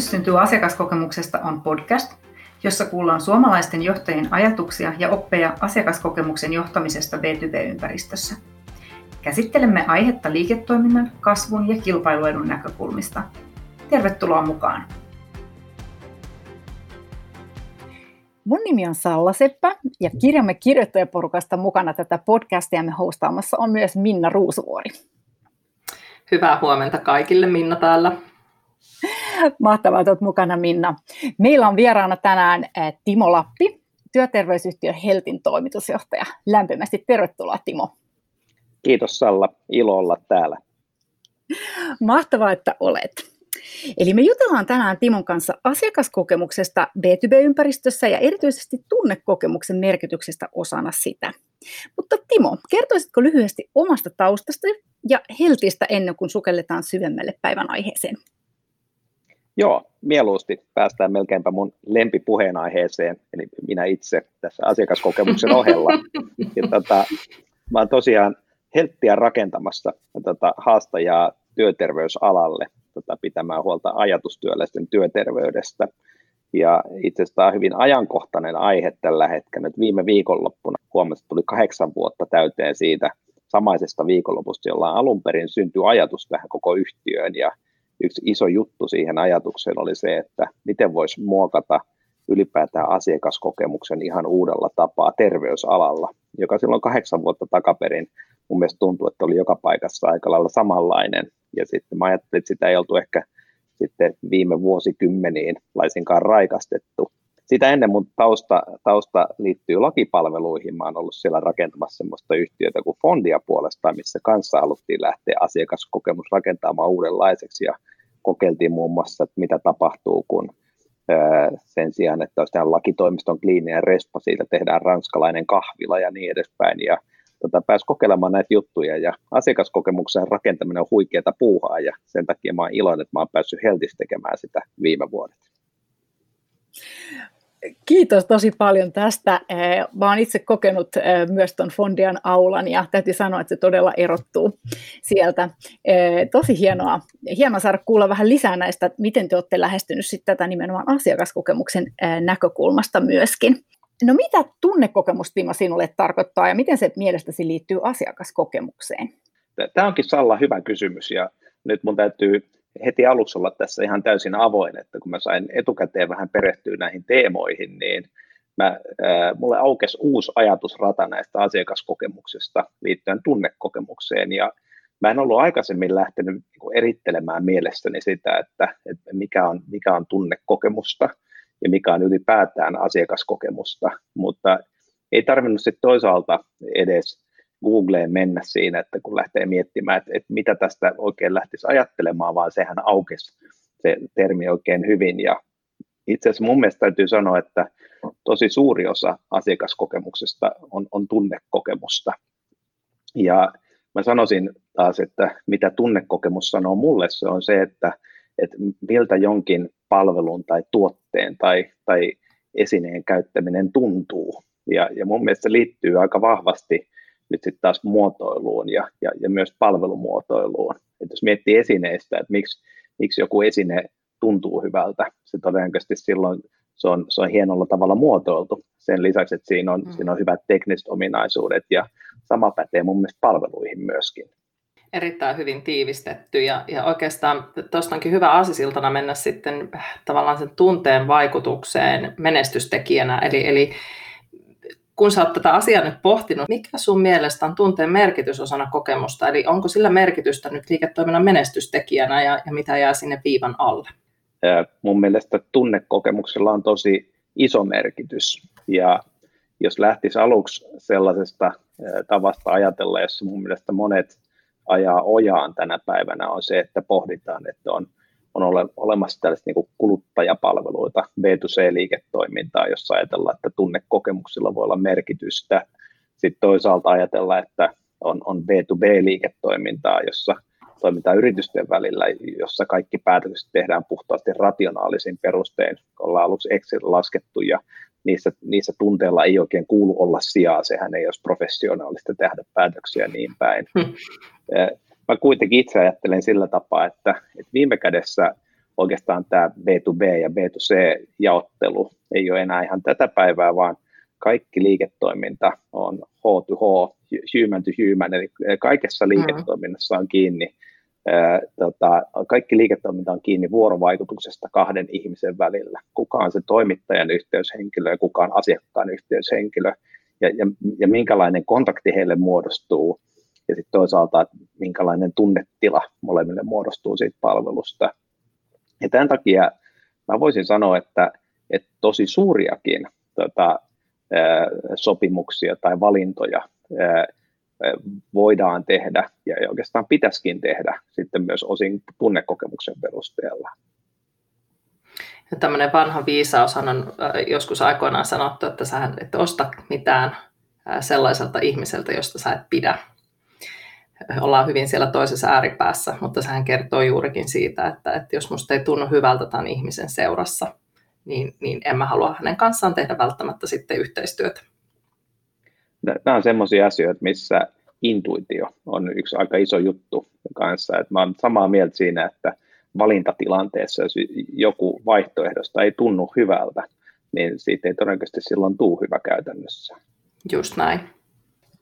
Menestys syntyy asiakaskokemuksesta on podcast, jossa kuullaan suomalaisten johtajien ajatuksia ja oppeja asiakaskokemuksen johtamisesta B2B-ympäristössä. Käsittelemme aihetta liiketoiminnan, kasvun ja kilpailuedun näkökulmista. Tervetuloa mukaan! Mun nimi on Salla Seppä ja kirjamme kirjoittajaporukasta mukana tätä podcastiamme hostaamassa on myös Minna Ruusuvuori. Hyvää huomenta kaikille, Minna täällä. Mahtavaa, että olet mukana Minna. Meillä on vieraana tänään eh, Timo Lappi, työterveysyhtiö Heltin toimitusjohtaja. Lämpimästi tervetuloa Timo. Kiitos Salla, ilo olla täällä. Mahtavaa, että olet. Eli me jutellaan tänään Timon kanssa asiakaskokemuksesta B2B-ympäristössä ja erityisesti tunnekokemuksen merkityksestä osana sitä. Mutta Timo, kertoisitko lyhyesti omasta taustasta ja Heltistä ennen kuin sukelletaan syvemmälle päivän aiheeseen? Joo, mieluusti päästään melkeinpä mun lempipuheenaiheeseen, eli minä itse tässä asiakaskokemuksen ohella. Ja tota, mä oon tosiaan helttiä rakentamassa tota, haastajaa työterveysalalle tota, pitämään huolta ajatustyöläisten työterveydestä. Ja itse asiassa tämä on hyvin ajankohtainen aihe tällä hetkellä. Nyt viime viikonloppuna huomasin, että tuli kahdeksan vuotta täyteen siitä samaisesta viikonlopusta, jolla alun perin syntyi ajatus tähän koko yhtiöön. Ja yksi iso juttu siihen ajatukseen oli se, että miten voisi muokata ylipäätään asiakaskokemuksen ihan uudella tapaa terveysalalla, joka silloin kahdeksan vuotta takaperin mun mielestä tuntui, että oli joka paikassa aika lailla samanlainen. Ja sitten mä ajattelin, että sitä ei oltu ehkä sitten viime vuosikymmeniin laisinkaan raikastettu. Sitä ennen mun tausta, tausta liittyy lakipalveluihin. Mä oon ollut siellä rakentamassa sellaista yhtiötä kuin Fondia puolestaan, missä kanssa haluttiin lähteä asiakaskokemus rakentamaan uudenlaiseksi ja kokeiltiin muun muassa, että mitä tapahtuu, kun sen sijaan, että olisi lakitoimiston kliininen respa, siitä tehdään ranskalainen kahvila ja niin edespäin. Ja tota, pääsi kokeilemaan näitä juttuja ja asiakaskokemuksen rakentaminen on huikeaa puuhaa ja sen takia mä oon iloinen, että mä oon päässyt Heltis tekemään sitä viime vuodet. Kiitos tosi paljon tästä. Mä oon itse kokenut myös tuon Fondian aulan ja täytyy sanoa, että se todella erottuu sieltä. Tosi hienoa, hienoa saada kuulla vähän lisää näistä, miten te olette lähestynyt sitten tätä nimenomaan asiakaskokemuksen näkökulmasta myöskin. No mitä tunnekokemus, Timo, sinulle tarkoittaa ja miten se mielestäsi liittyy asiakaskokemukseen? Tämä onkin Salla hyvä kysymys ja nyt mun täytyy heti aluksi olla tässä ihan täysin avoin, että kun mä sain etukäteen vähän perehtyä näihin teemoihin, niin mä, äh, mulle aukesi uusi ajatusrata näistä asiakaskokemuksista liittyen tunnekokemukseen. Ja mä en ollut aikaisemmin lähtenyt niin erittelemään mielestäni sitä, että, että mikä, on, mikä on tunnekokemusta – ja mikä on ylipäätään asiakaskokemusta, mutta ei tarvinnut sitten toisaalta edes Googleen mennä siinä, että kun lähtee miettimään, että, että mitä tästä oikein lähtisi ajattelemaan, vaan sehän aukesi se termi oikein hyvin. Ja itse asiassa mun mielestä täytyy sanoa, että tosi suuri osa asiakaskokemuksesta on, on tunnekokemusta. Ja mä sanoisin taas, että mitä tunnekokemus sanoo mulle, se on se, että, että miltä jonkin palvelun tai tuotteen tai, tai esineen käyttäminen tuntuu. Ja, ja mun mielestä se liittyy aika vahvasti nyt sitten taas muotoiluun ja, ja, ja myös palvelumuotoiluun. Et jos miettii esineistä, että miksi, miksi joku esine tuntuu hyvältä, se todennäköisesti silloin se on, se on hienolla tavalla muotoiltu. Sen lisäksi, että siinä on, mm. siinä on hyvät tekniset ominaisuudet ja sama pätee mun mielestä palveluihin myöskin erittäin hyvin tiivistetty ja, ja oikeastaan tuosta onkin hyvä asisiltana mennä sitten tavallaan sen tunteen vaikutukseen menestystekijänä. Eli, eli kun sä oot tätä asiaa nyt pohtinut, mikä sun mielestä on tunteen merkitys osana kokemusta? Eli onko sillä merkitystä nyt liiketoiminnan menestystekijänä ja, ja mitä jää sinne viivan alle? Mun mielestä tunnekokemuksella on tosi iso merkitys ja jos lähtisi aluksi sellaisesta tavasta ajatella, jossa mun mielestä monet ajaa ojaan tänä päivänä on se, että pohditaan, että on, on ole, olemassa tällaista niin kuluttajapalveluita, B2C-liiketoimintaa, jossa ajatellaan, että tunnekokemuksilla voi olla merkitystä. Sitten toisaalta ajatellaan, että on, on B2B-liiketoimintaa, jossa toimitaan yritysten välillä, jossa kaikki päätökset tehdään puhtaasti rationaalisin perustein. Ollaan aluksi Excel laskettu ja niissä, niissä tunteilla ei oikein kuulu olla sijaa, sehän ei olisi professionaalista tehdä päätöksiä niin päin. Hmm. Mä kuitenkin itse ajattelen sillä tapaa, että, että viime kädessä oikeastaan tämä B2B ja B2C-jaottelu ei ole enää ihan tätä päivää, vaan kaikki liiketoiminta on H2H, human to human, eli kaikessa mm. liiketoiminnassa on kiinni tota, kaikki liiketoiminta on kiinni vuorovaikutuksesta kahden ihmisen välillä. Kuka on se toimittajan yhteyshenkilö ja kuka on asiakkaan yhteyshenkilö ja, ja, ja minkälainen kontakti heille muodostuu ja sitten toisaalta, että minkälainen tunnetila molemmille muodostuu siitä palvelusta. Ja tämän takia mä voisin sanoa, että, että tosi suuriakin tota, sopimuksia tai valintoja voidaan tehdä ja oikeastaan pitäisikin tehdä sitten myös osin tunnekokemuksen perusteella. Ja tämmöinen vanha viisaus on joskus aikoinaan sanottu, että sä et osta mitään sellaiselta ihmiseltä, josta sä et pidä. Ollaan hyvin siellä toisessa ääripäässä, mutta sehän kertoo juurikin siitä, että, että jos musta ei tunnu hyvältä tämän ihmisen seurassa, niin, niin en mä halua hänen kanssaan tehdä välttämättä sitten yhteistyötä nämä on sellaisia asioita, missä intuitio on yksi aika iso juttu kanssa. Että mä olen samaa mieltä siinä, että valintatilanteessa, jos joku vaihtoehdosta ei tunnu hyvältä, niin siitä ei todennäköisesti silloin tule hyvä käytännössä. Just näin.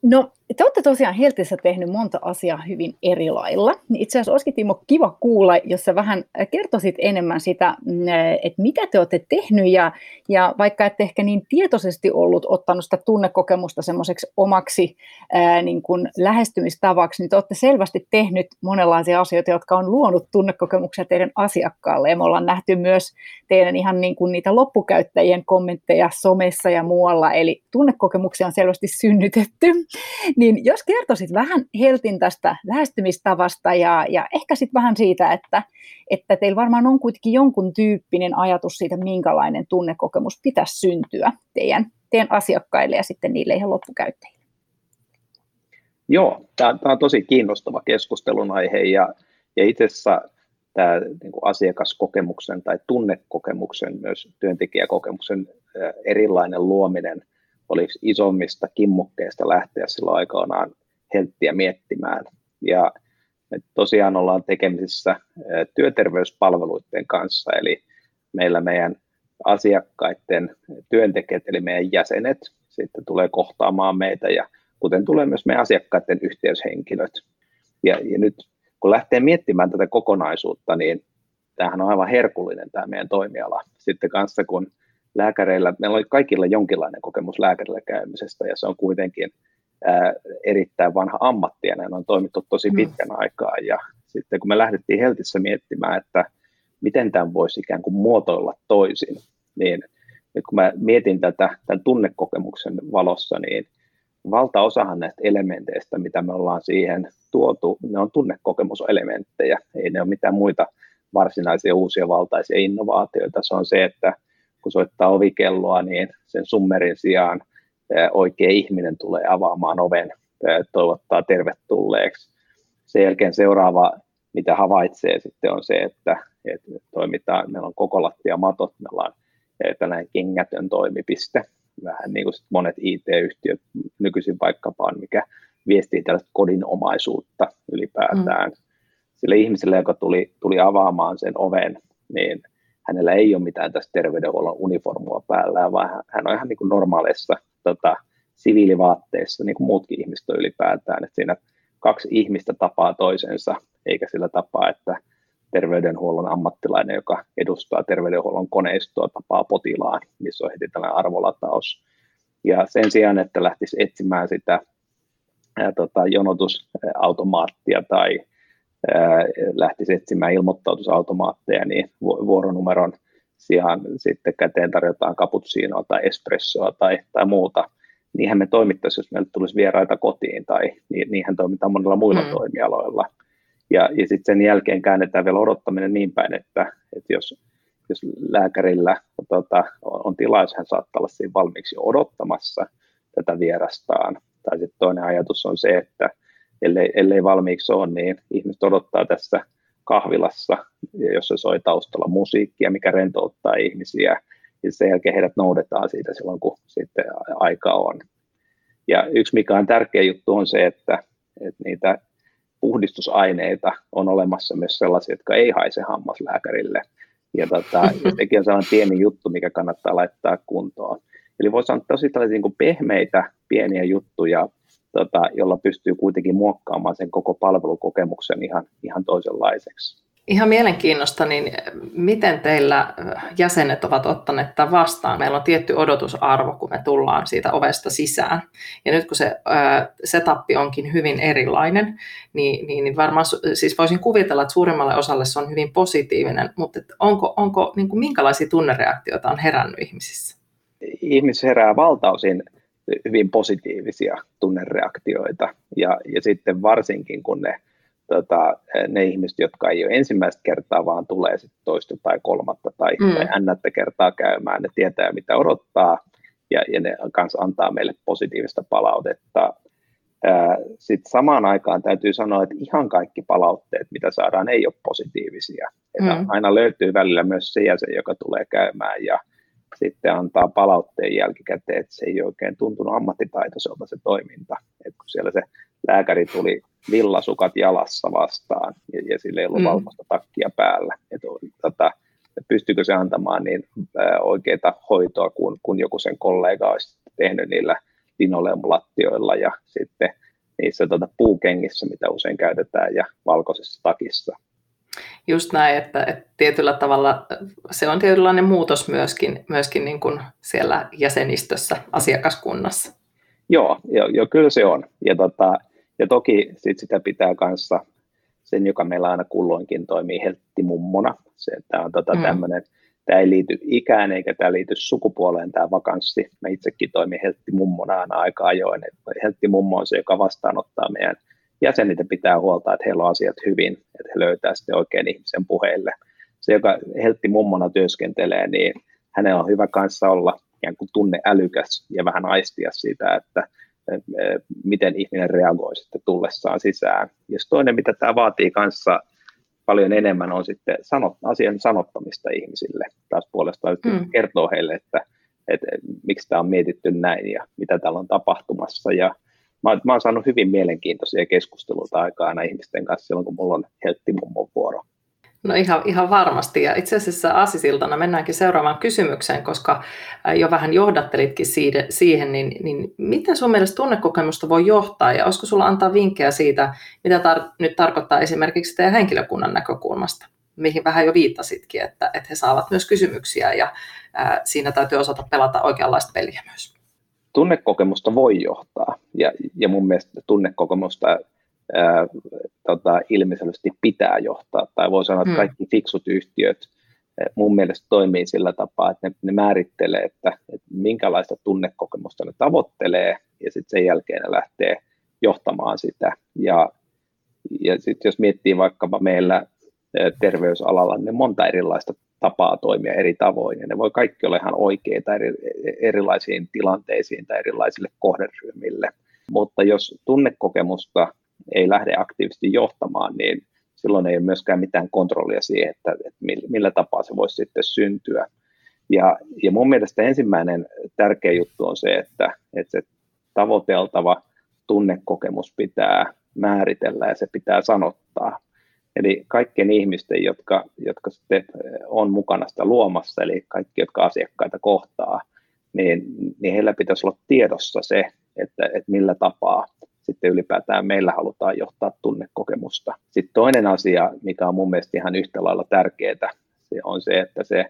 No, te olette tosiaan Heltissä tehnyt monta asiaa hyvin eri lailla. Niin itse asiassa olisikin Timo kiva kuulla, jos sä vähän kertoisit enemmän sitä, mm, että mitä te olette tehnyt ja, ja vaikka ette ehkä niin tietoisesti ollut ottanut sitä tunnekokemusta semmoiseksi omaksi ää, niin kuin lähestymistavaksi, niin te olette selvästi tehnyt monenlaisia asioita, jotka on luonut tunnekokemuksia teidän asiakkaalle ja me ollaan nähty myös teidän ihan niin kuin niitä loppukäyttäjien kommentteja somessa ja muualla, eli tunnekokemuksia on selvästi synnytetty. Niin jos kertoisit vähän Heltin tästä lähestymistavasta ja, ja ehkä sitten vähän siitä, että, että teillä varmaan on kuitenkin jonkun tyyppinen ajatus siitä, minkälainen tunnekokemus pitäisi syntyä teidän, teidän asiakkaille ja sitten niille ihan loppukäyttäjille. Joo, tämä on tosi kiinnostava keskustelun aihe ja, ja itse asiassa tämä niin kuin asiakaskokemuksen tai tunnekokemuksen, myös työntekijäkokemuksen erilainen luominen – oliko isommista kimmukkeista lähteä silloin aikoinaan helttiä miettimään. Ja me tosiaan ollaan tekemisissä työterveyspalveluiden kanssa, eli meillä meidän asiakkaiden työntekijät, eli meidän jäsenet, sitten tulee kohtaamaan meitä, ja kuten tulee myös meidän asiakkaiden yhteyshenkilöt. Ja, ja nyt kun lähtee miettimään tätä kokonaisuutta, niin tämähän on aivan herkullinen tämä meidän toimiala. Sitten kanssa kun lääkäreillä, meillä oli kaikilla jonkinlainen kokemus lääkärillä käymisestä ja se on kuitenkin ää, erittäin vanha ammatti ja näin on toimittu tosi mm. pitkän mm. aikaa ja sitten kun me lähdettiin Heltissä miettimään, että miten tämän voisi ikään kuin muotoilla toisin, niin nyt kun mä mietin tätä tämän tunnekokemuksen valossa, niin valtaosahan näistä elementeistä, mitä me ollaan siihen tuotu, ne on tunnekokemuselementtejä, ei ne ole mitään muita varsinaisia uusia valtaisia innovaatioita. Se on se, että kun soittaa ovikelloa, niin sen summerin sijaan oikea ihminen tulee avaamaan oven, toivottaa tervetulleeksi. Sen jälkeen seuraava, mitä havaitsee sitten on se, että, että toimitaan, meillä on koko lattia matot, meillä on tällainen kengätön toimipiste, vähän niin kuin monet IT-yhtiöt nykyisin vaikkapa mikä viestii tällaista kodinomaisuutta ylipäätään. Mm. Sille ihmiselle, joka tuli, tuli avaamaan sen oven, niin – hänellä ei ole mitään tästä terveydenhuollon uniformua päällä, vaan hän on ihan niin kuin normaaleissa tota, siviilivaatteissa, niin kuin muutkin ihmiset ylipäätään. Että siinä kaksi ihmistä tapaa toisensa, eikä sillä tapaa, että terveydenhuollon ammattilainen, joka edustaa terveydenhuollon koneistoa, tapaa potilaan, missä on heti tällainen arvolataus. Ja sen sijaan, että lähtisi etsimään sitä ää, tota, jonotusautomaattia tai lähtisi etsimään ilmoittautusautomaatteja, niin vuoronumeron sijaan sitten käteen tarjotaan cappuccinoa tai espressoa tai, tai muuta. Niinhän me toimittaisiin, jos meille tulisi vieraita kotiin, tai niinhän toimitaan monilla muilla mm. toimialoilla. Ja, ja sitten sen jälkeen käännetään vielä odottaminen niin päin, että, että jos, jos lääkärillä tota, on tilaisuus, hän saattaa olla siinä valmiiksi odottamassa tätä vierastaan. Tai sitten toinen ajatus on se, että ellei, ellei valmiiksi ole, niin ihmiset odottaa tässä kahvilassa, jossa soi taustalla musiikkia, mikä rentouttaa ihmisiä, ja sen jälkeen heidät noudetaan siitä silloin, kun sitten aika on. Ja yksi, mikä on tärkeä juttu, on se, että, että niitä puhdistusaineita on olemassa myös sellaisia, jotka ei haise hammaslääkärille. Ja, tota, sekin on sellainen pieni juttu, mikä kannattaa laittaa kuntoon. Eli voisi sanoa tosi tällaisia niin pehmeitä, pieniä juttuja, tota, jolla pystyy kuitenkin muokkaamaan sen koko palvelukokemuksen ihan, ihan toisenlaiseksi. Ihan mielenkiinnosta, niin miten teillä jäsenet ovat ottaneet tämän vastaan? Meillä on tietty odotusarvo, kun me tullaan siitä ovesta sisään. Ja nyt kun se setappi onkin hyvin erilainen, niin, niin, niin varmaan siis voisin kuvitella, että suurimmalle osalle se on hyvin positiivinen, mutta onko, onko niin kuin minkälaisia tunnereaktioita on herännyt ihmisissä? Ihmis herää valtaosin hyvin positiivisia tunnereaktioita ja, ja sitten varsinkin kun ne tota, ne ihmiset, jotka ei ole ensimmäistä kertaa, vaan tulee sitten toista tai kolmatta tai, mm. tai kertaa käymään, ne tietää mitä odottaa ja, ja ne kanssa antaa meille positiivista palautetta. Sitten samaan aikaan täytyy sanoa, että ihan kaikki palautteet, mitä saadaan, ei ole positiivisia. Mm. Aina löytyy välillä myös se jäsen, joka tulee käymään ja sitten antaa palautteen jälkikäteen, että se ei oikein tuntunut ammattitaitoiselta se toiminta. Et kun siellä se lääkäri tuli villasukat jalassa vastaan ja, ja sillä ei ollut mm. valkoista takkia päällä. Et, tota, pystyykö se antamaan niin ää, oikeita hoitoa, kun, kun joku sen kollega olisi tehnyt niillä linoleumlattioilla ja sitten niissä tota, puukengissä, mitä usein käytetään, ja valkoisessa takissa. Just näin, että, että tietyllä tavalla se on tietynlainen muutos myöskin, myöskin niin kuin siellä jäsenistössä, asiakaskunnassa. Joo, jo, jo kyllä se on. Ja, tota, ja toki sit sitä pitää kanssa, sen joka meillä aina kulloinkin toimii helttimummona, se, että on tota, mm. tämmöinen, tämä ei liity ikään eikä tämä liity sukupuoleen tämä vakanssi. Mä itsekin toimin helttimummona aina aika ajoin. Helttimummo on se, joka vastaanottaa meidän jäsenitä pitää huolta, että heillä on asiat hyvin, että he löytää sitten oikein ihmisen puheille. Se, joka heltti mummona työskentelee, niin hänellä on hyvä kanssa olla ikään kuin tunne älykäs ja vähän aistia siitä, että miten ihminen reagoi sitten tullessaan sisään. Ja toinen, mitä tämä vaatii kanssa paljon enemmän, on sitten sanot, asian sanottamista ihmisille. Taas puolestaan mm. kertoo heille, että, että, että miksi tämä on mietitty näin ja mitä täällä on tapahtumassa. Ja mä, mä oon saanut hyvin mielenkiintoisia keskusteluita aikaa ihmisten kanssa silloin, kun mulla on helttimummon vuoro. No ihan, ihan varmasti. Ja itse asiassa aasisiltana mennäänkin seuraavaan kysymykseen, koska jo vähän johdattelitkin siitä, siihen, niin, niin miten sun mielestä tunnekokemusta voi johtaa ja olisiko sulla antaa vinkkejä siitä, mitä tar- nyt tarkoittaa esimerkiksi teidän henkilökunnan näkökulmasta, mihin vähän jo viittasitkin, että, että he saavat myös kysymyksiä ja ää, siinä täytyy osata pelata oikeanlaista peliä myös tunnekokemusta voi johtaa, ja, ja mun mielestä tunnekokemusta ää, tota, ilmeisesti pitää johtaa, tai voi sanoa, että hmm. kaikki fiksut yhtiöt mun mielestä toimii sillä tapaa, että ne, ne määrittelee, että, että minkälaista tunnekokemusta ne tavoittelee, ja sitten sen jälkeen ne lähtee johtamaan sitä. Ja, ja sitten jos miettii vaikkapa meillä terveysalalla, niin monta erilaista tapaa toimia eri tavoin, ja ne voi kaikki olla ihan oikeita eri, erilaisiin tilanteisiin tai erilaisille kohderyhmille. Mutta jos tunnekokemusta ei lähde aktiivisesti johtamaan, niin silloin ei ole myöskään mitään kontrollia siihen, että, että millä tapaa se voisi sitten syntyä. Ja, ja mun mielestä ensimmäinen tärkeä juttu on se, että, että se tavoiteltava tunnekokemus pitää määritellä ja se pitää sanottaa. Eli kaikkien ihmisten, jotka, jotka sitten on mukana sitä luomassa, eli kaikki, jotka asiakkaita kohtaa, niin, niin heillä pitäisi olla tiedossa se, että, että millä tapaa sitten ylipäätään meillä halutaan johtaa tunnekokemusta. Sitten toinen asia, mikä on mun mielestä ihan yhtä lailla tärkeää, se on se, että se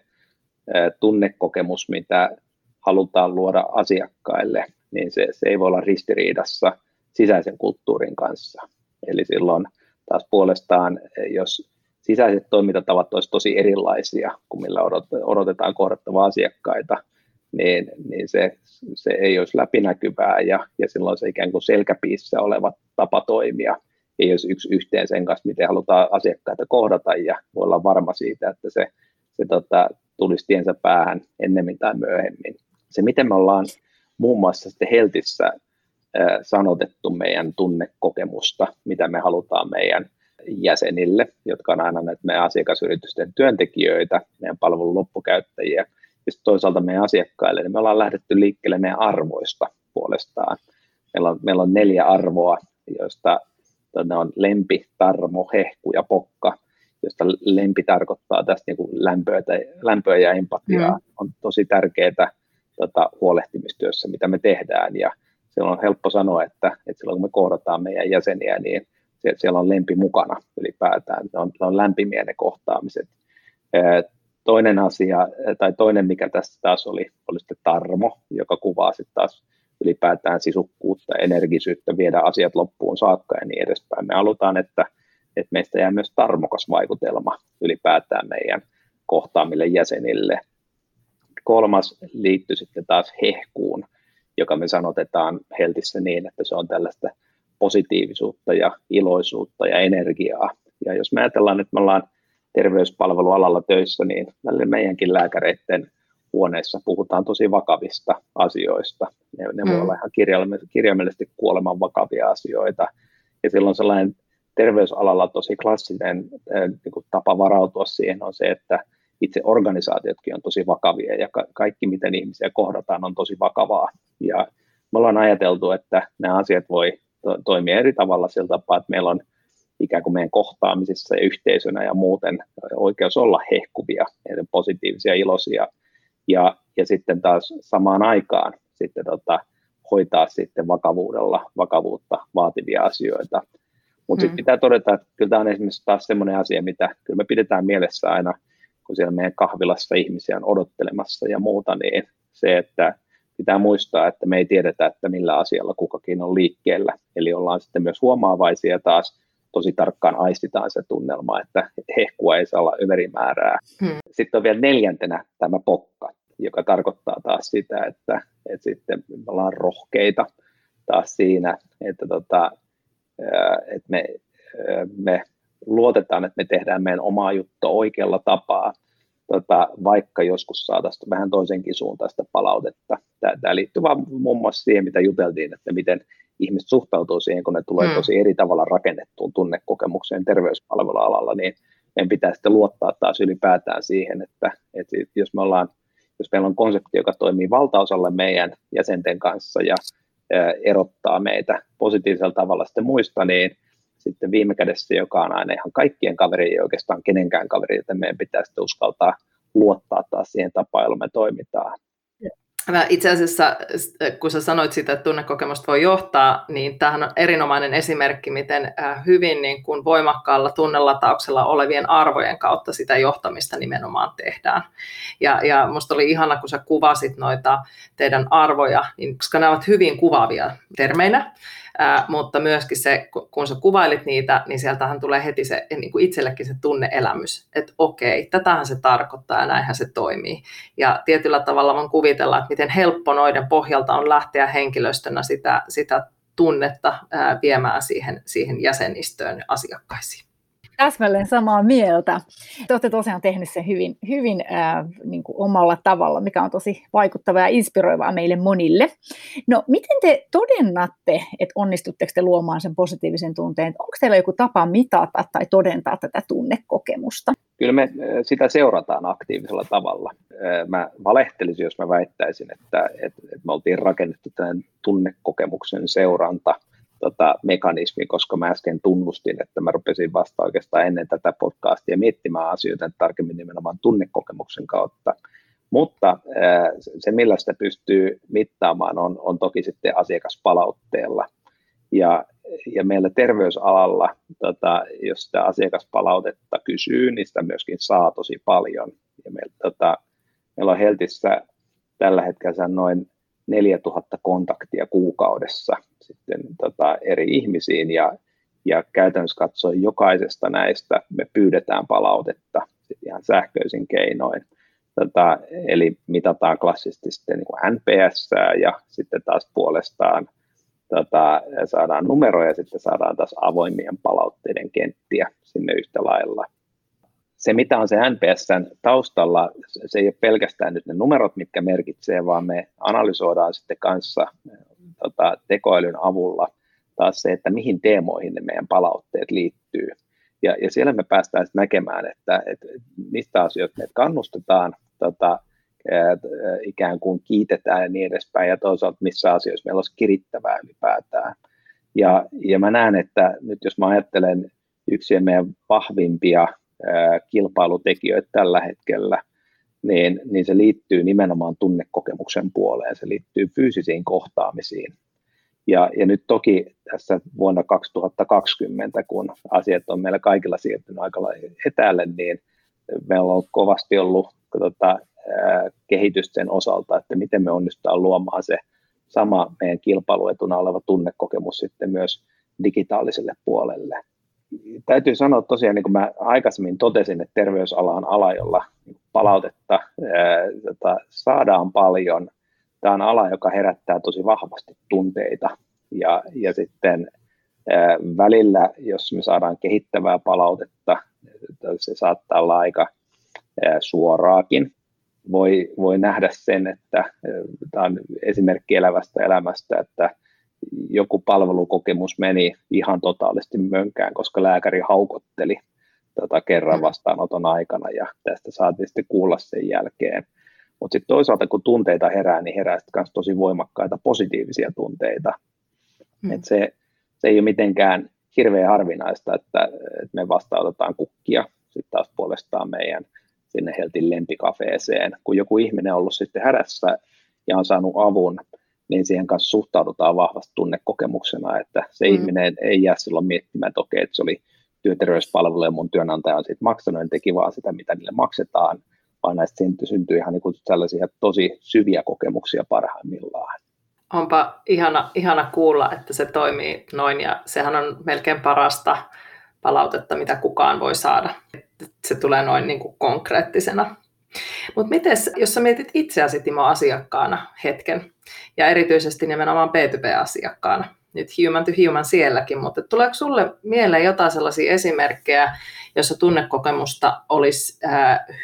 tunnekokemus, mitä halutaan luoda asiakkaille, niin se, se ei voi olla ristiriidassa sisäisen kulttuurin kanssa. Eli silloin Taas puolestaan, jos sisäiset toimintatavat olisivat tosi erilaisia kuin millä odotetaan kohdattavaa asiakkaita, niin, niin se, se ei olisi läpinäkyvää ja, ja silloin se ikään kuin selkäpiissä oleva tapa toimia ei olisi yksi yhteen sen kanssa, miten halutaan asiakkaita kohdata ja voi olla varma siitä, että se, se tota, tulisi tiensä päähän ennemmin tai myöhemmin. Se, miten me ollaan muun muassa sitten Heltissä sanotettu meidän tunnekokemusta, mitä me halutaan meidän jäsenille, jotka on aina näitä meidän asiakasyritysten työntekijöitä, meidän palvelun loppukäyttäjiä, ja toisaalta meidän asiakkaille, niin me ollaan lähdetty liikkeelle meidän arvoista puolestaan. Meillä on, meillä on neljä arvoa, joista ne on lempi, tarmo, hehku ja pokka. josta lempi tarkoittaa tästä niin kuin lämpöä, tai, lämpöä ja empatiaa, mm. on tosi tärkeää tota, huolehtimistyössä, mitä me tehdään. Ja silloin on helppo sanoa, että, että silloin kun me kohdataan meidän jäseniä, niin siellä on lempi mukana ylipäätään. Ne on, on lämpimiä ne kohtaamiset. Toinen asia, tai toinen mikä tässä taas oli, oli sitten tarmo, joka kuvaa sitten taas ylipäätään sisukkuutta, energisyyttä, viedä asiat loppuun saakka ja niin edespäin. Me halutaan, että, että meistä jää myös tarmokas vaikutelma ylipäätään meidän kohtaamille jäsenille. Kolmas liittyy sitten taas hehkuun, joka me sanotetaan heltissä niin, että se on tällaista positiivisuutta ja iloisuutta ja energiaa. Ja jos me ajatellaan, että me ollaan terveyspalvelualalla töissä, niin meidänkin lääkäreiden huoneessa puhutaan tosi vakavista asioista. Ne, ne mm. voi olla ihan kirjaimellisesti kuoleman vakavia asioita. Ja silloin sellainen terveysalalla tosi klassinen niin kuin tapa varautua siihen on se, että itse organisaatiotkin on tosi vakavia ja ka- kaikki, miten ihmisiä kohdataan, on tosi vakavaa. Ja me ollaan ajateltu, että nämä asiat voi to- toimia eri tavalla sillä tapaa, että meillä on ikään kuin meidän kohtaamisissa ja yhteisönä ja muuten oikeus olla hehkuvia, positiivisia, iloisia ja, ja sitten taas samaan aikaan sitten tota, hoitaa sitten vakavuudella vakavuutta vaativia asioita. Mutta mm. sitten pitää todeta, että kyllä tämä on esimerkiksi taas semmoinen asia, mitä kyllä me pidetään mielessä aina, kun siellä meidän kahvilassa ihmisiä on odottelemassa ja muuta, niin se, että pitää muistaa, että me ei tiedetä, että millä asialla kukakin on liikkeellä. Eli ollaan sitten myös huomaavaisia taas tosi tarkkaan aistitaan se tunnelma, että hehkua ei saa olla överimäärää. Hmm. Sitten on vielä neljäntenä tämä pokka, joka tarkoittaa taas sitä, että, että sitten me ollaan rohkeita taas siinä, että, tota, että me, me luotetaan, että me tehdään meidän omaa juttua oikealla tapaa, tota, vaikka joskus saataisiin vähän toisenkin suuntaista palautetta. Tämä, liittyy vaan muun muassa siihen, mitä juteltiin, että miten ihmiset suhtautuu siihen, kun ne tulee mm. tosi eri tavalla rakennettuun tunnekokemukseen terveyspalvelualalla, niin meidän pitää sitten luottaa taas ylipäätään siihen, että, että jos, me ollaan, jos meillä on konsepti, joka toimii valtaosalle meidän jäsenten kanssa ja erottaa meitä positiivisella tavalla sitten muista, niin sitten viime kädessä, joka on aina ihan kaikkien kaveri, ei oikeastaan kenenkään kaveri, joten meidän pitää sitten uskaltaa luottaa taas siihen tapaan, jolla me toimitaan. Mä itse asiassa, kun sä sanoit sitä, että tunnekokemusta voi johtaa, niin tämähän on erinomainen esimerkki, miten äh, hyvin niin kuin voimakkaalla tunnelatauksella olevien arvojen kautta sitä johtamista nimenomaan tehdään. Ja, ja musta oli ihana, kun sä kuvasit noita teidän arvoja, niin, koska ne ovat hyvin kuvaavia termeinä, Ää, mutta myöskin se, kun sä kuvailit niitä, niin sieltähän tulee heti se niin kuin itsellekin se tunneelämys, että okei, tätähän se tarkoittaa ja näinhän se toimii. Ja tietyllä tavalla voin kuvitella, että miten helppo noiden pohjalta on lähteä henkilöstönä sitä, sitä tunnetta ää, viemään siihen, siihen jäsenistöön asiakkaisiin täsmälleen samaa mieltä. Te olette tosiaan tehnyt sen hyvin, hyvin äh, niin kuin omalla tavalla, mikä on tosi vaikuttavaa ja inspiroivaa meille monille. No, miten te todennatte, että onnistutteko te luomaan sen positiivisen tunteen? Onko teillä joku tapa mitata tai todentaa tätä tunnekokemusta? Kyllä me sitä seurataan aktiivisella tavalla. Mä valehtelisin, jos mä väittäisin, että, että, että me oltiin rakennettu tämän tunnekokemuksen seuranta – tota, mekanismi, koska mä äsken tunnustin, että mä rupesin vasta oikeastaan ennen tätä podcastia miettimään asioita tarkemmin nimenomaan tunnekokemuksen kautta. Mutta se, millä sitä pystyy mittaamaan, on, on toki sitten asiakaspalautteella. Ja, ja meillä terveysalalla, tota, jos sitä asiakaspalautetta kysyy, niin sitä myöskin saa tosi paljon. Ja meillä, tota, meillä on Heltissä tällä hetkellä noin 4000 kontaktia kuukaudessa sitten tota, eri ihmisiin ja, ja käytännössä katsoen jokaisesta näistä me pyydetään palautetta ihan sähköisin keinoin. Tota, eli mitataan klassisesti sitten niin kuin NPS ja sitten taas puolestaan tota, saadaan numeroja ja sitten saadaan taas avoimien palautteiden kenttiä sinne yhtä lailla se, mitä on se NPSn taustalla, se ei ole pelkästään nyt ne numerot, mitkä merkitsee, vaan me analysoidaan sitten kanssa tota, tekoälyn avulla taas se, että mihin teemoihin ne meidän palautteet liittyy. Ja, ja siellä me päästään sitten näkemään, että, että mistä asioista me kannustetaan, tota, ikään kuin kiitetään ja niin edespäin, ja toisaalta missä asioissa meillä olisi kirittävää ylipäätään. Ja, ja mä näen, että nyt jos mä ajattelen yksiä meidän vahvimpia kilpailutekijöitä tällä hetkellä, niin, niin se liittyy nimenomaan tunnekokemuksen puoleen, se liittyy fyysisiin kohtaamisiin. Ja, ja nyt toki tässä vuonna 2020, kun asiat on meillä kaikilla siirtynyt aika etäälle, niin meillä on kovasti ollut tota, kehitystä sen osalta, että miten me onnistutaan luomaan se sama meidän kilpailuetuna oleva tunnekokemus sitten myös digitaaliselle puolelle. Täytyy sanoa tosiaan, niin kuin mä aikaisemmin totesin, että terveysala on ala, jolla palautetta ää, tota, saadaan paljon. Tämä on ala, joka herättää tosi vahvasti tunteita. Ja, ja sitten välillä, jos me saadaan kehittävää palautetta, se saattaa olla aika suoraakin, voi, voi nähdä sen, että tämä on esimerkki elävästä elämästä, että joku palvelukokemus meni ihan totaalisesti mönkään, koska lääkäri haukotteli tota kerran mm. vastaanoton aikana ja tästä saatiin sitten kuulla sen jälkeen. Mutta sitten toisaalta kun tunteita herää, niin herää sitten myös tosi voimakkaita positiivisia tunteita. Mm. Et se, se ei ole mitenkään hirveän harvinaista, että, että me vastaanotetaan kukkia sitten taas puolestaan meidän sinne Heltin lempikafeeseen. Kun joku ihminen on ollut sitten hädässä ja on saanut avun, niin siihen kanssa suhtaudutaan vahvasti tunnekokemuksena, että se mm. ihminen ei jää silloin miettimään, että okei, että se oli työterveyspalvelu ja mun työnantaja on siitä maksanut, en teki vaan sitä, mitä niille maksetaan, vaan näistä syntyy, syntyy ihan niin kuin sellaisia tosi syviä kokemuksia parhaimmillaan. Onpa ihana, ihana kuulla, että se toimii noin ja sehän on melkein parasta palautetta, mitä kukaan voi saada. Se tulee noin niin kuin konkreettisena. Mutta miten, jos sä mietit itseäsi Timo asiakkaana hetken, ja erityisesti nimenomaan B2B-asiakkaana, nyt human to human sielläkin, mutta tuleeko sulle mieleen jotain sellaisia esimerkkejä, jossa tunnekokemusta olisi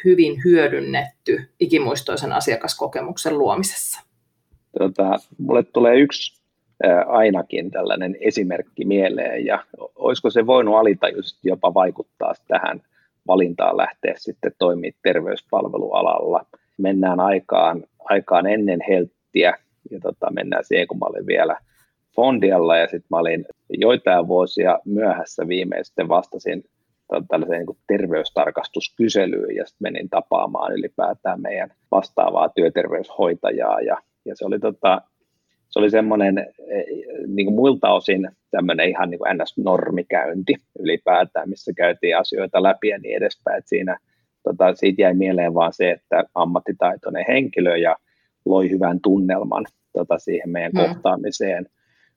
hyvin hyödynnetty ikimuistoisen asiakaskokemuksen luomisessa? Tota, mulle tulee yksi ainakin tällainen esimerkki mieleen, ja olisiko se voinut alitajuisesti jopa vaikuttaa tähän valintaan lähteä sitten toimia terveyspalvelualalla. Mennään aikaan, aikaan ennen helttiä, ja tota, mennään siihen, kun mä olin vielä Fondialla, ja sitten mä olin joitain vuosia myöhässä viimein sitten vastasin tällaiseen niin terveystarkastuskyselyyn, ja sitten menin tapaamaan ylipäätään meidän vastaavaa työterveyshoitajaa, ja, ja se oli tota, se oli semmoinen eh, niin kuin muilta osin tämmöinen ihan niin kuin NS-normikäynti ylipäätään, missä käytiin asioita läpi ja niin edespäin. Et siinä, tota, siitä jäi mieleen vaan se, että ammattitaitoinen henkilö ja loi hyvän tunnelman tota, siihen meidän hmm. kohtaamiseen.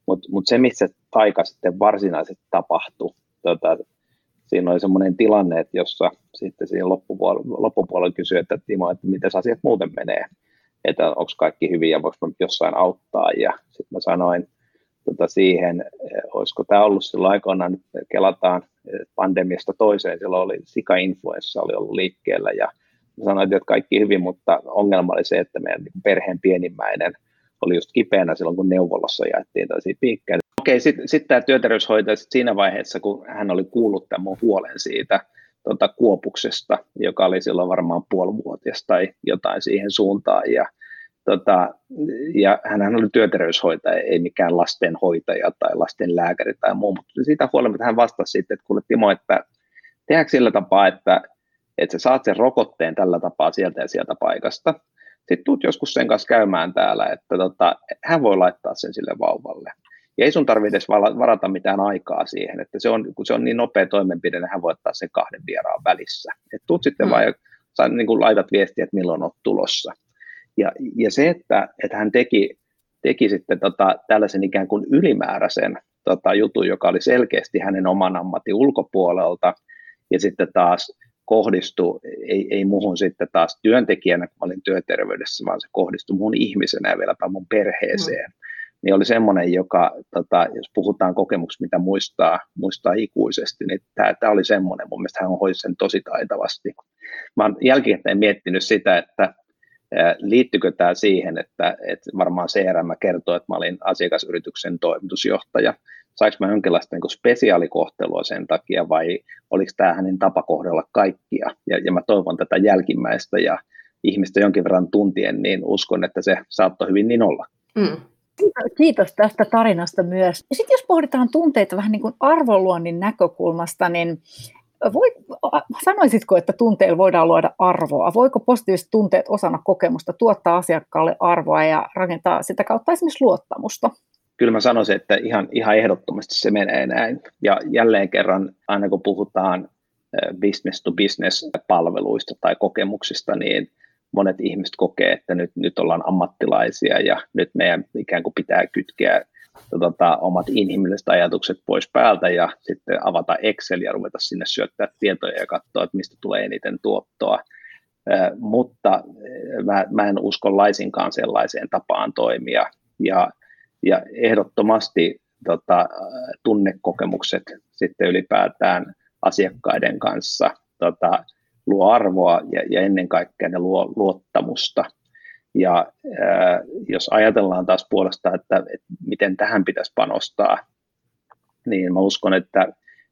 Mutta mut se, missä taika sitten varsinaisesti tapahtui, tota, siinä oli semmoinen tilanne, että jossa sitten siinä loppupuolella, loppupuolella kysyi, että Timo, että miten asiat muuten menee että onko kaikki hyvin ja voiko jossain auttaa. Ja sitten mä sanoin tota siihen, olisiko tämä ollut silloin aikoinaan, nyt kelataan pandemiasta toiseen, silloin oli sika-influenssa oli ollut liikkeellä ja sanoin, että kaikki hyvin, mutta ongelma oli se, että meidän perheen pienimmäinen oli just kipeänä silloin, kun neuvolassa jaettiin tällaisia piikkejä. Okei, sitten sit tämä työterveyshoitaja sit siinä vaiheessa, kun hän oli kuullut tämän mun huolen siitä tota, kuopuksesta, joka oli silloin varmaan puolivuotias tai jotain siihen suuntaan, ja Tota, ja hän oli työterveyshoitaja, ei mikään lastenhoitaja tai lastenlääkäri tai muu, mutta siitä huolimatta hän vastasi sitten, että kuule Timo, että tehdäänkö sillä tapaa, että, että sä saat sen rokotteen tällä tapaa sieltä ja sieltä paikasta, sitten tuut joskus sen kanssa käymään täällä, että tota, hän voi laittaa sen sille vauvalle. Ja ei sun tarvitse edes varata mitään aikaa siihen, että se on, kun se on niin nopea toimenpide, niin hän voi ottaa sen kahden vieraan välissä. Et tuut sitten mm. vaan ja sä niin kuin laitat viestiä, että milloin olet tulossa. Ja, ja se, että, että hän teki, teki sitten tota, tällaisen ikään kuin ylimääräisen tota, jutun, joka oli selkeästi hänen oman ammatin ulkopuolelta, ja sitten taas kohdistui, ei, ei muhun sitten taas työntekijänä, kun olin työterveydessä, vaan se kohdistui mun ihmisenä ja vieläpä mun perheeseen. Mm. Niin oli semmoinen, joka, tota, jos puhutaan kokemuksesta, mitä muistaa, muistaa ikuisesti, niin tämä, tämä oli semmoinen, mun mielestä hän hoisi sen tosi taitavasti. Mä oon jälkikäteen miettinyt sitä, että Liittyykö tämä siihen, että, että varmaan CRM kertoo, että mä olin asiakasyrityksen toimitusjohtaja, saiko mä jonkinlaista niin spesiaalikohtelua sen takia vai oliko tämä hänen tapa kohdella kaikkia? Ja, ja mä toivon tätä jälkimmäistä ja ihmistä jonkin verran tuntien, niin uskon, että se saattoi hyvin niin olla. Mm. Kiitos tästä tarinasta myös. Sitten jos pohditaan tunteita vähän niin kuin arvoluonnin näkökulmasta, niin voi, sanoisitko, että tunteilla voidaan luoda arvoa? Voiko positiiviset tunteet osana kokemusta tuottaa asiakkaalle arvoa ja rakentaa sitä kautta esimerkiksi luottamusta? Kyllä mä sanoisin, että ihan, ihan ehdottomasti se menee näin. Ja jälleen kerran, aina kun puhutaan business to business palveluista tai kokemuksista, niin monet ihmiset kokee, että nyt, nyt ollaan ammattilaisia ja nyt meidän ikään kuin pitää kytkeä tota, omat inhimilliset ajatukset pois päältä ja sitten avata Excel ja ruveta sinne syöttää tietoja ja katsoa, että mistä tulee eniten tuottoa. Mutta mä, mä en usko laisinkaan sellaiseen tapaan toimia ja, ja ehdottomasti tota, tunnekokemukset sitten ylipäätään asiakkaiden kanssa tota, luo arvoa ja, ja ennen kaikkea ne luo luottamusta – ja ää, jos ajatellaan taas puolestaan, että, että miten tähän pitäisi panostaa, niin mä uskon, että,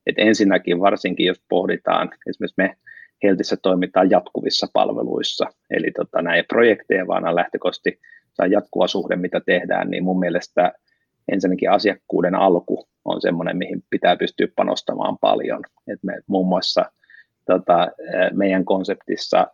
että ensinnäkin varsinkin jos pohditaan, esimerkiksi me Heltissä toimitaan jatkuvissa palveluissa, eli tota, näin projekteja vaan lähtökohtaisesti saa jatkuva suhde, mitä tehdään, niin mun mielestä ensinnäkin asiakkuuden alku on semmoinen, mihin pitää pystyä panostamaan paljon. Et me muun muassa tota, meidän konseptissa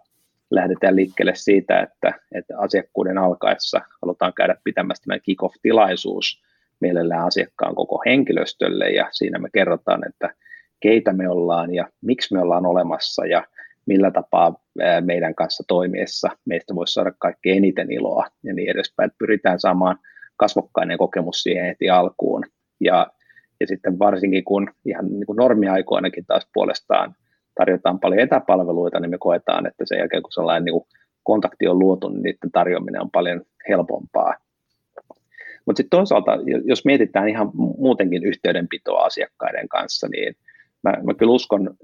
lähdetään liikkeelle siitä, että, että asiakkuuden alkaessa halutaan käydä pitämässä tämä kick-off-tilaisuus mielellään asiakkaan koko henkilöstölle ja siinä me kerrotaan, että keitä me ollaan ja miksi me ollaan olemassa ja millä tapaa meidän kanssa toimiessa meistä voisi saada kaikkein eniten iloa ja niin edespäin. Pyritään saamaan kasvokkainen kokemus siihen heti alkuun. Ja, ja sitten varsinkin kun ihan niin kuin normiaikoinakin taas puolestaan tarjotaan paljon etäpalveluita, niin me koetaan, että sen jälkeen kun sellainen niin kuin kontakti on luotu, niin niiden tarjoaminen on paljon helpompaa. Mutta sitten toisaalta, jos mietitään ihan muutenkin yhteydenpitoa asiakkaiden kanssa, niin mä, mä kyllä uskon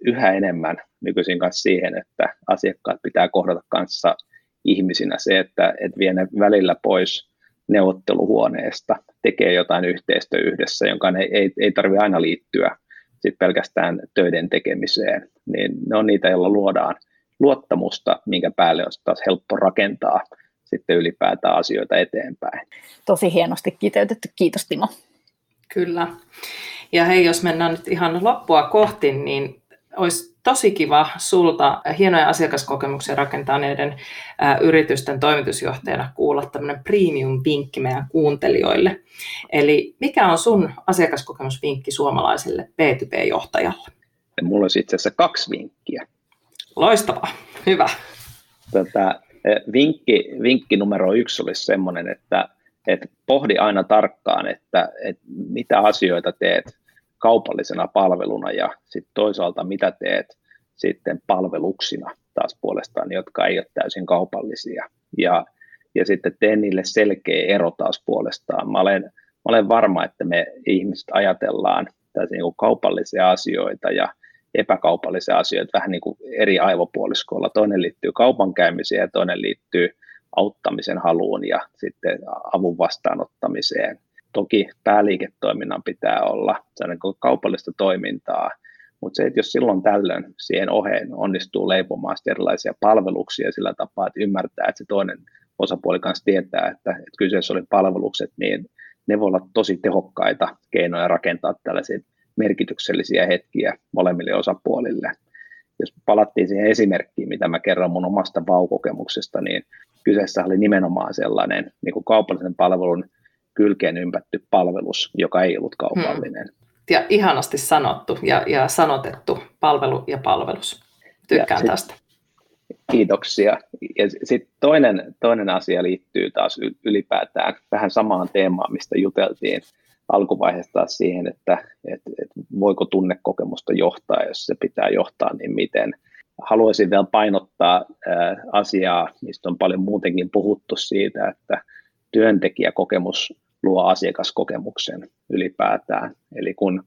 yhä enemmän nykyisin kanssa siihen, että asiakkaat pitää kohdata kanssa ihmisinä se, että et vie ne välillä pois neuvotteluhuoneesta, tekee jotain yhteistyö yhdessä, jonka ei, ei, ei tarvitse aina liittyä sit pelkästään töiden tekemiseen, niin ne on niitä, joilla luodaan luottamusta, minkä päälle on taas helppo rakentaa sitten ylipäätään asioita eteenpäin. Tosi hienosti kiteytetty. Kiitos Timo. Kyllä. Ja hei, jos mennään nyt ihan loppua kohti, niin olisi tosi kiva sulta hienoja asiakaskokemuksia rakentaneiden ä, yritysten toimitusjohtajana kuulla tämmöinen premium-vinkki meidän kuuntelijoille. Eli mikä on sun asiakaskokemusvinkki suomalaiselle B2B-johtajalle? Mulla olisi itse asiassa kaksi vinkkiä. Loistavaa, hyvä. Tätä, vinkki, vinkki numero yksi olisi sellainen, että, että pohdi aina tarkkaan, että, että mitä asioita teet kaupallisena palveluna ja sitten toisaalta mitä teet sitten palveluksina taas puolestaan, jotka ei ole täysin kaupallisia. Ja, ja sitten tee niille selkeä ero taas puolestaan. Mä olen, mä olen varma, että me ihmiset ajatellaan täysin niin kuin kaupallisia asioita ja epäkaupallisia asioita vähän niin kuin eri aivopuoliskoilla. Toinen liittyy kaupankäymiseen ja toinen liittyy auttamisen haluun ja sitten avun vastaanottamiseen. Toki pääliiketoiminnan pitää olla kaupallista toimintaa, mutta se, että jos silloin tällöin siihen oheen onnistuu leipomaan erilaisia palveluksia sillä tapaa, että ymmärtää, että se toinen osapuoli kanssa tietää, että, että kyseessä oli palvelukset, niin ne voi olla tosi tehokkaita keinoja rakentaa tällaisia merkityksellisiä hetkiä molemmille osapuolille. Jos palattiin siihen esimerkkiin, mitä mä kerron mun omasta vaukokemuksesta, niin kyseessä oli nimenomaan sellainen niin kuin kaupallisen palvelun kylkeen ympätty palvelus, joka ei ollut kaupallinen. Hmm. Ja ihanasti sanottu ja, ja sanotettu palvelu ja palvelus. Tykkään ja tästä. Kiitoksia. Ja sitten toinen, toinen asia liittyy taas ylipäätään vähän samaan teemaan, mistä juteltiin alkuvaiheessa taas siihen, että, että, että voiko tunnekokemusta johtaa, jos se pitää johtaa, niin miten. Haluaisin vielä painottaa asiaa, mistä on paljon muutenkin puhuttu siitä, että työntekijäkokemus luo asiakaskokemuksen ylipäätään. Eli kun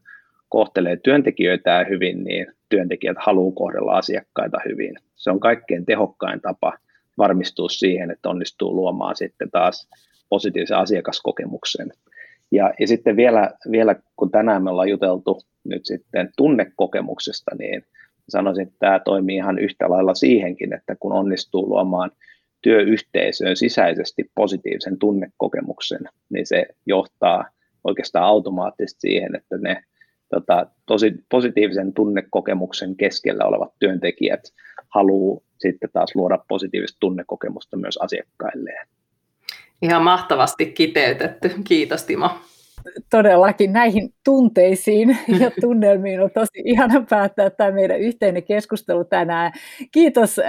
kohtelee työntekijöitä hyvin, niin työntekijät haluaa kohdella asiakkaita hyvin. Se on kaikkein tehokkain tapa varmistua siihen, että onnistuu luomaan sitten taas positiivisen asiakaskokemuksen. Ja, ja sitten vielä, vielä, kun tänään me ollaan juteltu nyt sitten tunnekokemuksesta, niin sanoisin, että tämä toimii ihan yhtä lailla siihenkin, että kun onnistuu luomaan työyhteisöön sisäisesti positiivisen tunnekokemuksen, niin se johtaa oikeastaan automaattisesti siihen, että ne tota, tosi positiivisen tunnekokemuksen keskellä olevat työntekijät haluaa sitten taas luoda positiivista tunnekokemusta myös asiakkailleen. Ihan mahtavasti kiteytetty. Kiitos Timo. Todellakin näihin tunteisiin ja tunnelmiin on tosi ihana päättää tämä meidän yhteinen keskustelu tänään. Kiitos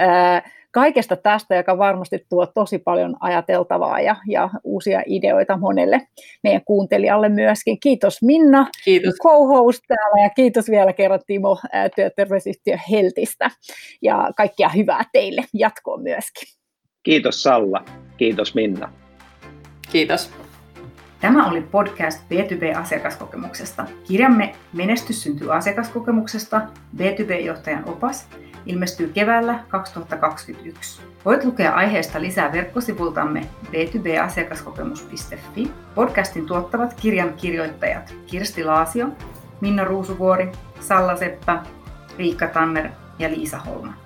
kaikesta tästä, joka varmasti tuo tosi paljon ajateltavaa ja, ja uusia ideoita monelle meidän kuuntelijalle myöskin. Kiitos Minna, kiitos. co-host täällä ja kiitos vielä kerran Timo työterveysyhtiö Heltistä ja kaikkia hyvää teille jatkoon myöskin. Kiitos Salla, kiitos Minna. Kiitos. Tämä oli podcast B2B-asiakaskokemuksesta. Kirjamme Menestys syntyy asiakaskokemuksesta, B2B-johtajan opas, ilmestyy keväällä 2021. Voit lukea aiheesta lisää verkkosivultamme b2basiakaskokemus.fi. Podcastin tuottavat kirjan kirjoittajat Kirsti Laasio, Minna Ruusuvuori, Salla Seppä, Riikka Tanner ja Liisa Holma.